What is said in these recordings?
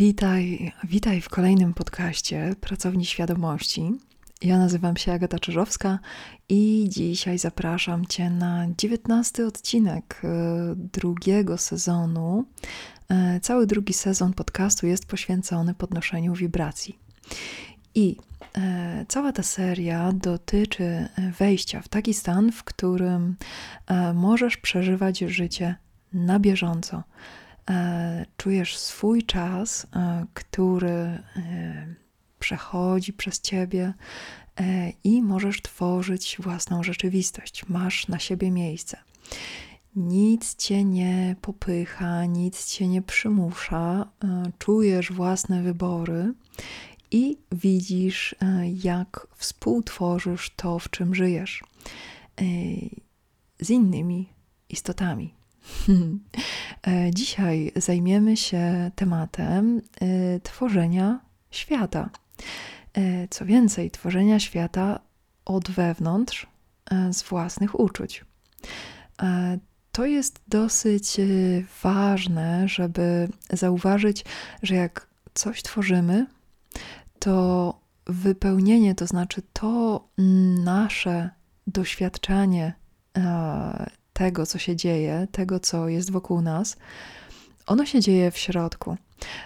Witaj, witaj w kolejnym podcaście Pracowni Świadomości. Ja nazywam się Agata Czyżowska i dzisiaj zapraszam Cię na dziewiętnasty odcinek e, drugiego sezonu. E, cały drugi sezon podcastu jest poświęcony podnoszeniu wibracji. I e, cała ta seria dotyczy wejścia w taki stan, w którym możesz przeżywać życie na bieżąco czujesz swój czas, e, który e, przechodzi przez ciebie i możesz tworzyć własną rzeczywistość. Masz na siebie miejsce. Nic cię nie popycha, nic cię nie przymusza, czujesz własne wybory i widzisz, jak współtworzysz to, w czym żyjesz z innymi istotami. E, dzisiaj zajmiemy się tematem e, tworzenia świata. E, co więcej, tworzenia świata od wewnątrz, z własnych uczuć. To jest dosyć ważne, żeby zauważyć, że jak coś tworzymy, to wypełnienie, to znaczy to nasze doświadczanie tego, co się dzieje, tego, co jest wokół nas, ono się dzieje w środku.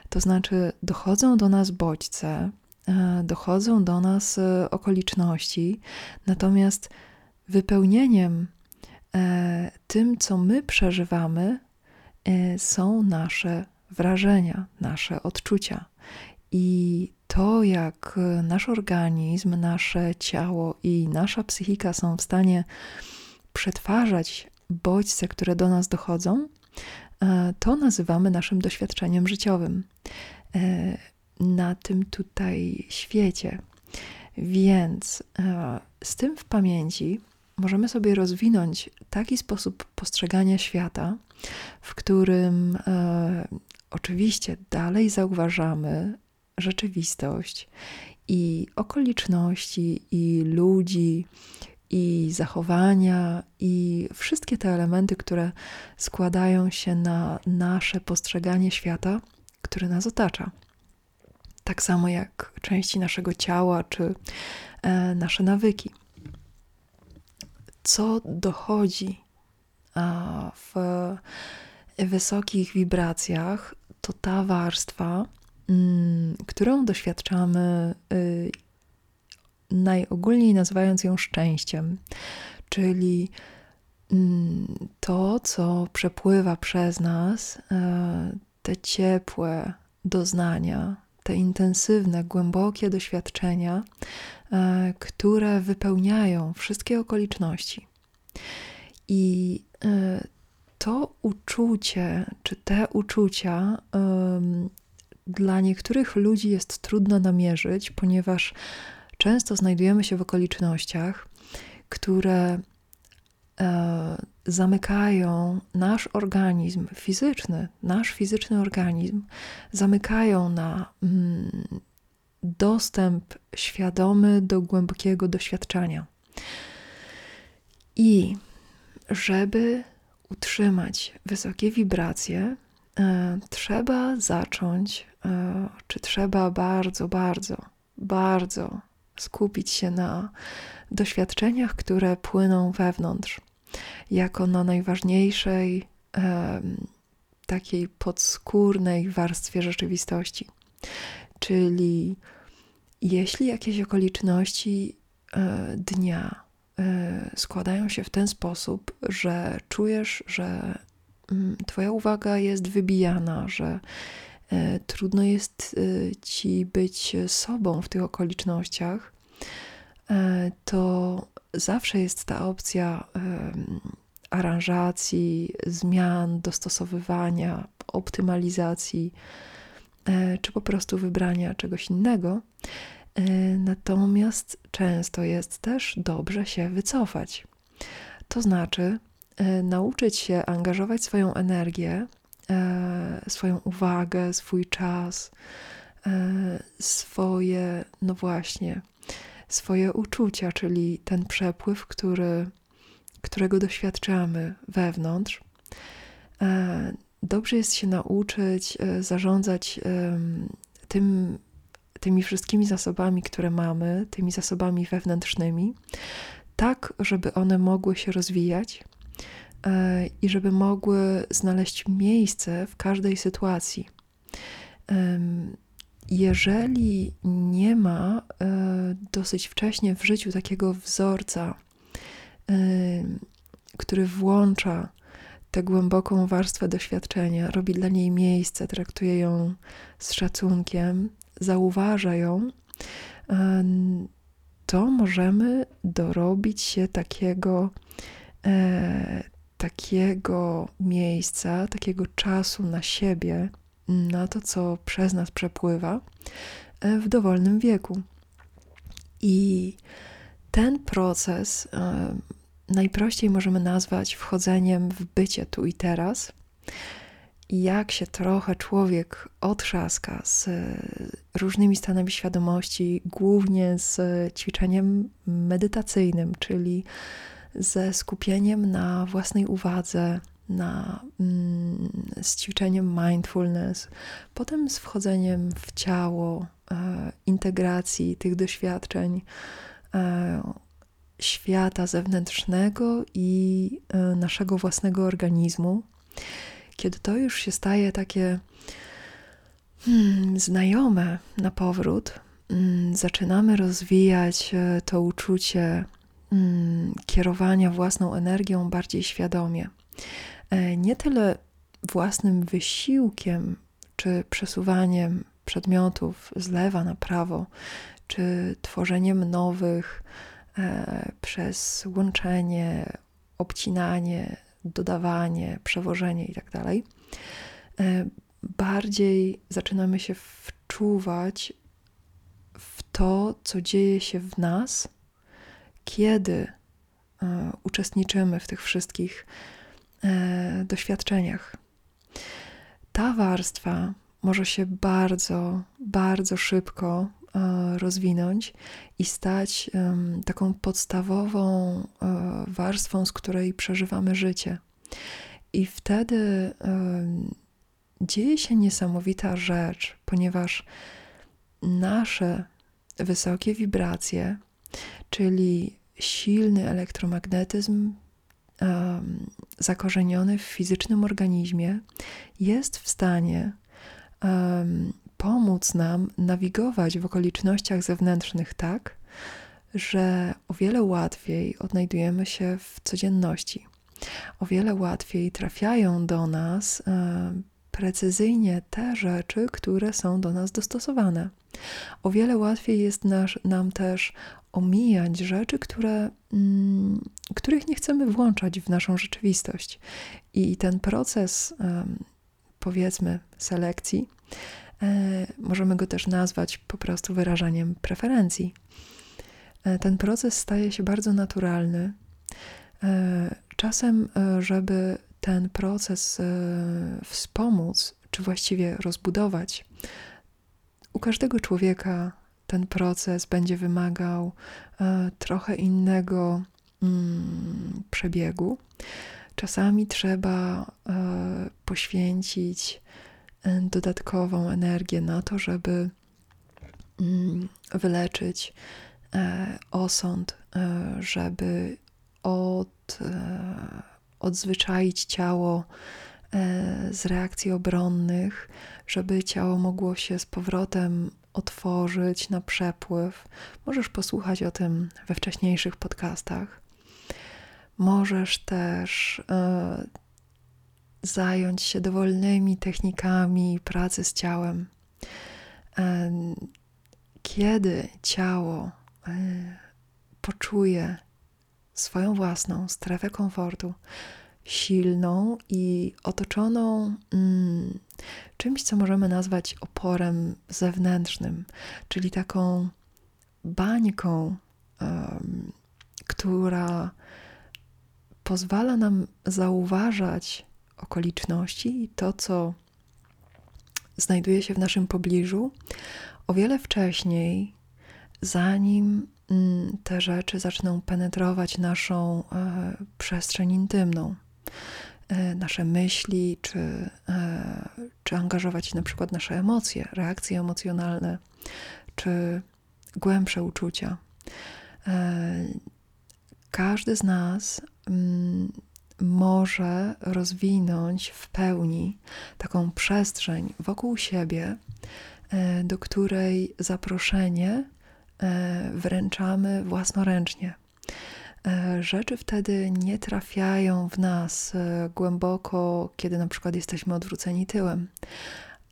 To znaczy, dochodzą do nas bodźce, e, dochodzą do nas e, okoliczności, natomiast wypełnieniem e, tym, co my przeżywamy, są nasze wrażenia, nasze odczucia. I to, jak nasz organizm, nasze ciało i nasza psychika są w stanie przetwarzać bodźce, które do nas dochodzą, e, to nazywamy naszym doświadczeniem życiowym e, na tym tutaj świecie. Więc e, z tym w pamięci możemy sobie rozwinąć taki sposób postrzegania świata, w którym oczywiście dalej zauważamy rzeczywistość i okoliczności, i ludzi, i zachowania, i wszystkie te elementy, które składają się na nasze postrzeganie świata, który nas otacza. Tak samo jak części naszego ciała czy e, nasze nawyki. Co dochodzi a, w wysokich wibracjach, to ta warstwa, mm, którą doświadczamy y, najogólniej nazywając ją szczęściem, czyli mm, to, co przepływa przez nas, e, te ciepłe doznania, te intensywne, głębokie doświadczenia, e, które wypełniają wszystkie okoliczności. I e, to uczucie, czy te uczucia dla niektórych ludzi jest trudno namierzyć, ponieważ często znajdujemy się w okolicznościach, które e, zamykają nasz organizm fizyczny, nasz fizyczny organizm, zamykają na mm, dostęp świadomy do głębokiego doświadczenia. I żeby utrzymać wysokie wibracje, e, trzeba zacząć, e, czy trzeba bardzo, bardzo, bardzo skupić się na doświadczeniach, które płyną wewnątrz, jako na najważniejszej, takiej podskórnej warstwie rzeczywistości. Czyli jeśli jakieś okoliczności e, dnia e, składają się w ten sposób, że czujesz, że mm, Twoja uwaga jest wybijana, że E, trudno jest e, ci być sobą w tych okolicznościach, e, to zawsze jest ta opcja aranżacji, zmian, dostosowywania, optymalizacji, czy po prostu wybrania czegoś innego. Natomiast często jest też dobrze się wycofać. To znaczy, nauczyć się angażować swoją energię e, swoją uwagę, swój czas, e, swoje, no właśnie, swoje uczucia, czyli ten przepływ, który, którego doświadczamy wewnątrz, e, dobrze jest się nauczyć e, zarządzać tym, tymi wszystkimi zasobami, które mamy, tymi zasobami wewnętrznymi, tak, żeby one mogły się rozwijać e, i żeby mogły znaleźć miejsce w każdej sytuacji. Jeżeli nie ma e, dosyć wcześnie w życiu takiego wzorca, który włącza tę głęboką warstwę doświadczenia, robi dla niej miejsce, traktuje ją z szacunkiem, zauważa ją, to możemy dorobić się takiego, e, takiego miejsca, takiego czasu na siebie, na to, co przez nas przepływa e, w dowolnym wieku. I ten proces e, najprościej możemy nazwać wchodzeniem w bycie tu i teraz. Jak się trochę człowiek otrzaska z różnymi stanami świadomości, głównie z ćwiczeniem medytacyjnym, czyli ze skupieniem na własnej uwadze, na, mm, z ćwiczeniem mindfulness, potem z wchodzeniem w ciało, e, integracji tych doświadczeń, e, świata zewnętrznego i e, naszego własnego organizmu, kiedy to już się staje takie hmm, znajome na powrót, hmm, zaczynamy rozwijać e, to uczucie hmm, kierowania własną energią bardziej świadomie. E, nie tyle własnym wysiłkiem czy przesuwaniem przedmiotów z lewa na prawo, czy tworzeniem nowych, E, przez łączenie, obcinanie, dodawanie, przewożenie itd., tak e, bardziej zaczynamy się wczuwać w to, co dzieje się w nas, kiedy e, uczestniczymy w tych wszystkich doświadczeniach. Ta warstwa może się bardzo, bardzo szybko E, rozwinąć i stać taką podstawową e, warstwą, z której przeżywamy życie. I wtedy dzieje się niesamowita rzecz, ponieważ nasze wysokie wibracje, czyli silny elektromagnetyzm um, zakorzeniony w fizycznym organizmie, jest w stanie um, pomóc nam nawigować w okolicznościach zewnętrznych tak, że o wiele łatwiej odnajdujemy się w codzienności. O wiele łatwiej trafiają do nas precyzyjnie te rzeczy, które są do nas dostosowane. O wiele łatwiej jest nas, nam też omijać rzeczy, które, mm, których nie chcemy włączać w naszą rzeczywistość. I ten proces, powiedzmy, selekcji, E, możemy go też nazwać po prostu wyrażaniem preferencji. E, ten proces staje się bardzo naturalny. E, czasem, żeby ten proces wspomóc, czy właściwie rozbudować, u każdego człowieka ten proces będzie wymagał trochę innego mm, przebiegu. Czasami trzeba poświęcić dodatkową energię na to, żeby mm, wyleczyć e, osąd, e, żeby od, e, odzwyczaić ciało z reakcji obronnych, żeby ciało mogło się z powrotem otworzyć na przepływ. Możesz posłuchać o tym we wcześniejszych podcastach. Możesz też zająć się dowolnymi technikami pracy z ciałem. Kiedy ciało e, poczuje swoją własną strefę komfortu, silną i otoczoną mm, czymś, co możemy nazwać oporem zewnętrznym, czyli taką bańką, um, która pozwala nam zauważać okoliczności i to, co znajduje się w naszym pobliżu, o wiele wcześniej, zanim mm, te rzeczy zaczną penetrować naszą e, przestrzeń intymną. E, nasze myśli, czy, e, czy angażować na przykład nasze emocje, reakcje emocjonalne, czy głębsze uczucia. E, każdy z nas mm, może rozwinąć w pełni taką przestrzeń wokół siebie, do której zaproszenie wręczamy własnoręcznie. E, rzeczy wtedy nie trafiają w nas e, głęboko, kiedy na przykład jesteśmy odwróceni tyłem,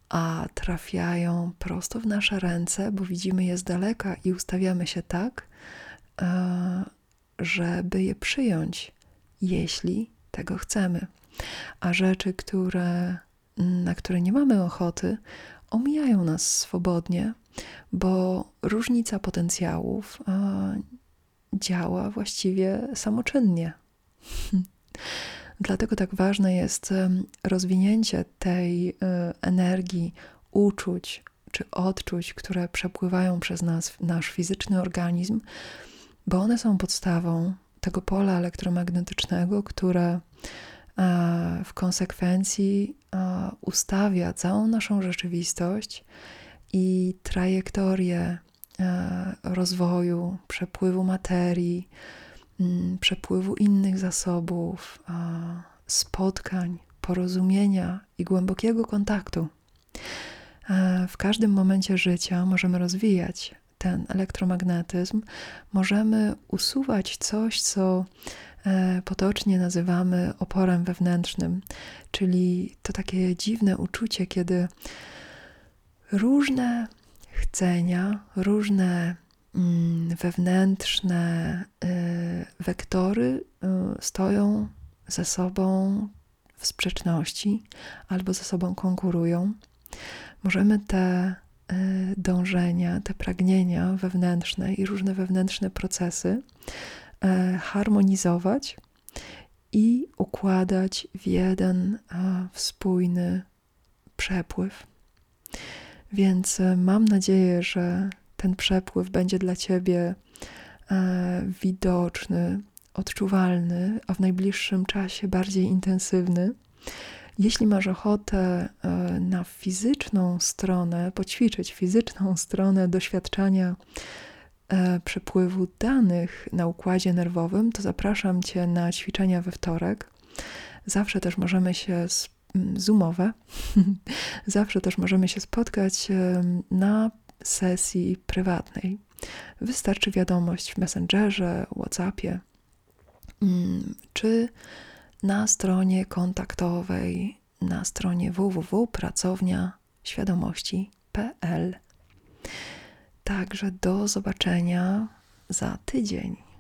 a trafiają prosto w nasze ręce, bo widzimy je z daleka i ustawiamy się tak, e, żeby je przyjąć, jeśli tego chcemy. A rzeczy, które, na które nie mamy ochoty, omijają nas swobodnie, bo różnica potencjałów działa właściwie samoczynnie. Dlatego tak ważne jest rozwinięcie tej e, energii, uczuć czy odczuć, które przepływają przez nas, nasz fizyczny organizm, bo one są podstawą tego pola elektromagnetycznego, które w konsekwencji ustawia całą naszą rzeczywistość i trajektorię rozwoju, przepływu materii, mm, przepływu innych zasobów, spotkań, porozumienia i głębokiego kontaktu. E, w każdym momencie życia możemy rozwijać ten elektromagnetyzm, możemy usuwać coś, co e, potocznie nazywamy oporem wewnętrznym, czyli to takie dziwne uczucie, kiedy różne chcenia, różne mm, wewnętrzne y, wektory y, stoją ze sobą w sprzeczności albo ze sobą konkurują. Możemy te y, dążenia, te pragnienia wewnętrzne i różne wewnętrzne procesy harmonizować i układać w jeden spójny przepływ. Więc e, mam nadzieję, że ten przepływ będzie dla Ciebie e, widoczny, odczuwalny, a w najbliższym czasie bardziej intensywny. Jeśli masz ochotę e, na fizyczną stronę, poćwiczyć fizyczną stronę doświadczania przepływu danych na układzie nerwowym, to zapraszam Cię na ćwiczenia we wtorek. Zawsze też możemy się zoomowe. Zawsze też możemy się spotkać na sesji prywatnej. Wystarczy wiadomość w Messengerze, WhatsAppie mm, czy na stronie kontaktowej na stronie www.pracownia.świadomości.pl. Także do zobaczenia za tydzień.